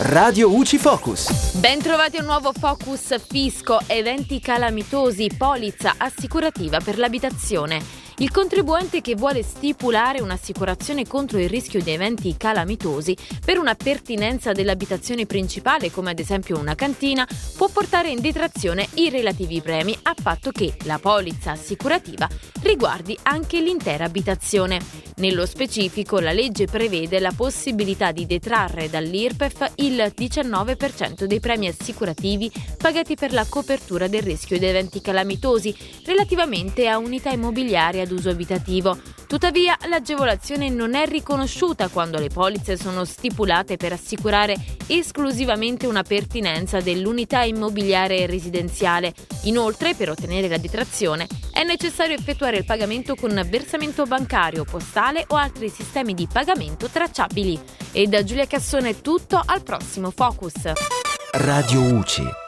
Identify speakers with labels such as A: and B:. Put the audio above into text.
A: Radio UCI Focus.
B: Bentrovati a un nuovo Focus Fisco, eventi calamitosi, polizza assicurativa per l'abitazione. Il contribuente che vuole stipulare un'assicurazione contro il rischio di eventi calamitosi per una pertinenza dell'abitazione principale, come ad esempio una cantina, può portare in detrazione i relativi premi a patto che la polizza assicurativa riguardi anche l'intera abitazione. Nello specifico, la legge prevede la possibilità di detrarre dall'IRPEF il 19% dei premi assicurativi pagati per la copertura del rischio di eventi calamitosi relativamente a unità immobiliari ad uso abitativo. Tuttavia, l'agevolazione non è riconosciuta quando le polizze sono stipulate per assicurare esclusivamente una pertinenza dell'unità immobiliare residenziale. Inoltre, per ottenere la detrazione, è necessario effettuare il pagamento con versamento bancario, postale o altri sistemi di pagamento tracciabili. E da Giulia Cassone è tutto, al prossimo Focus.
A: Radio UCI.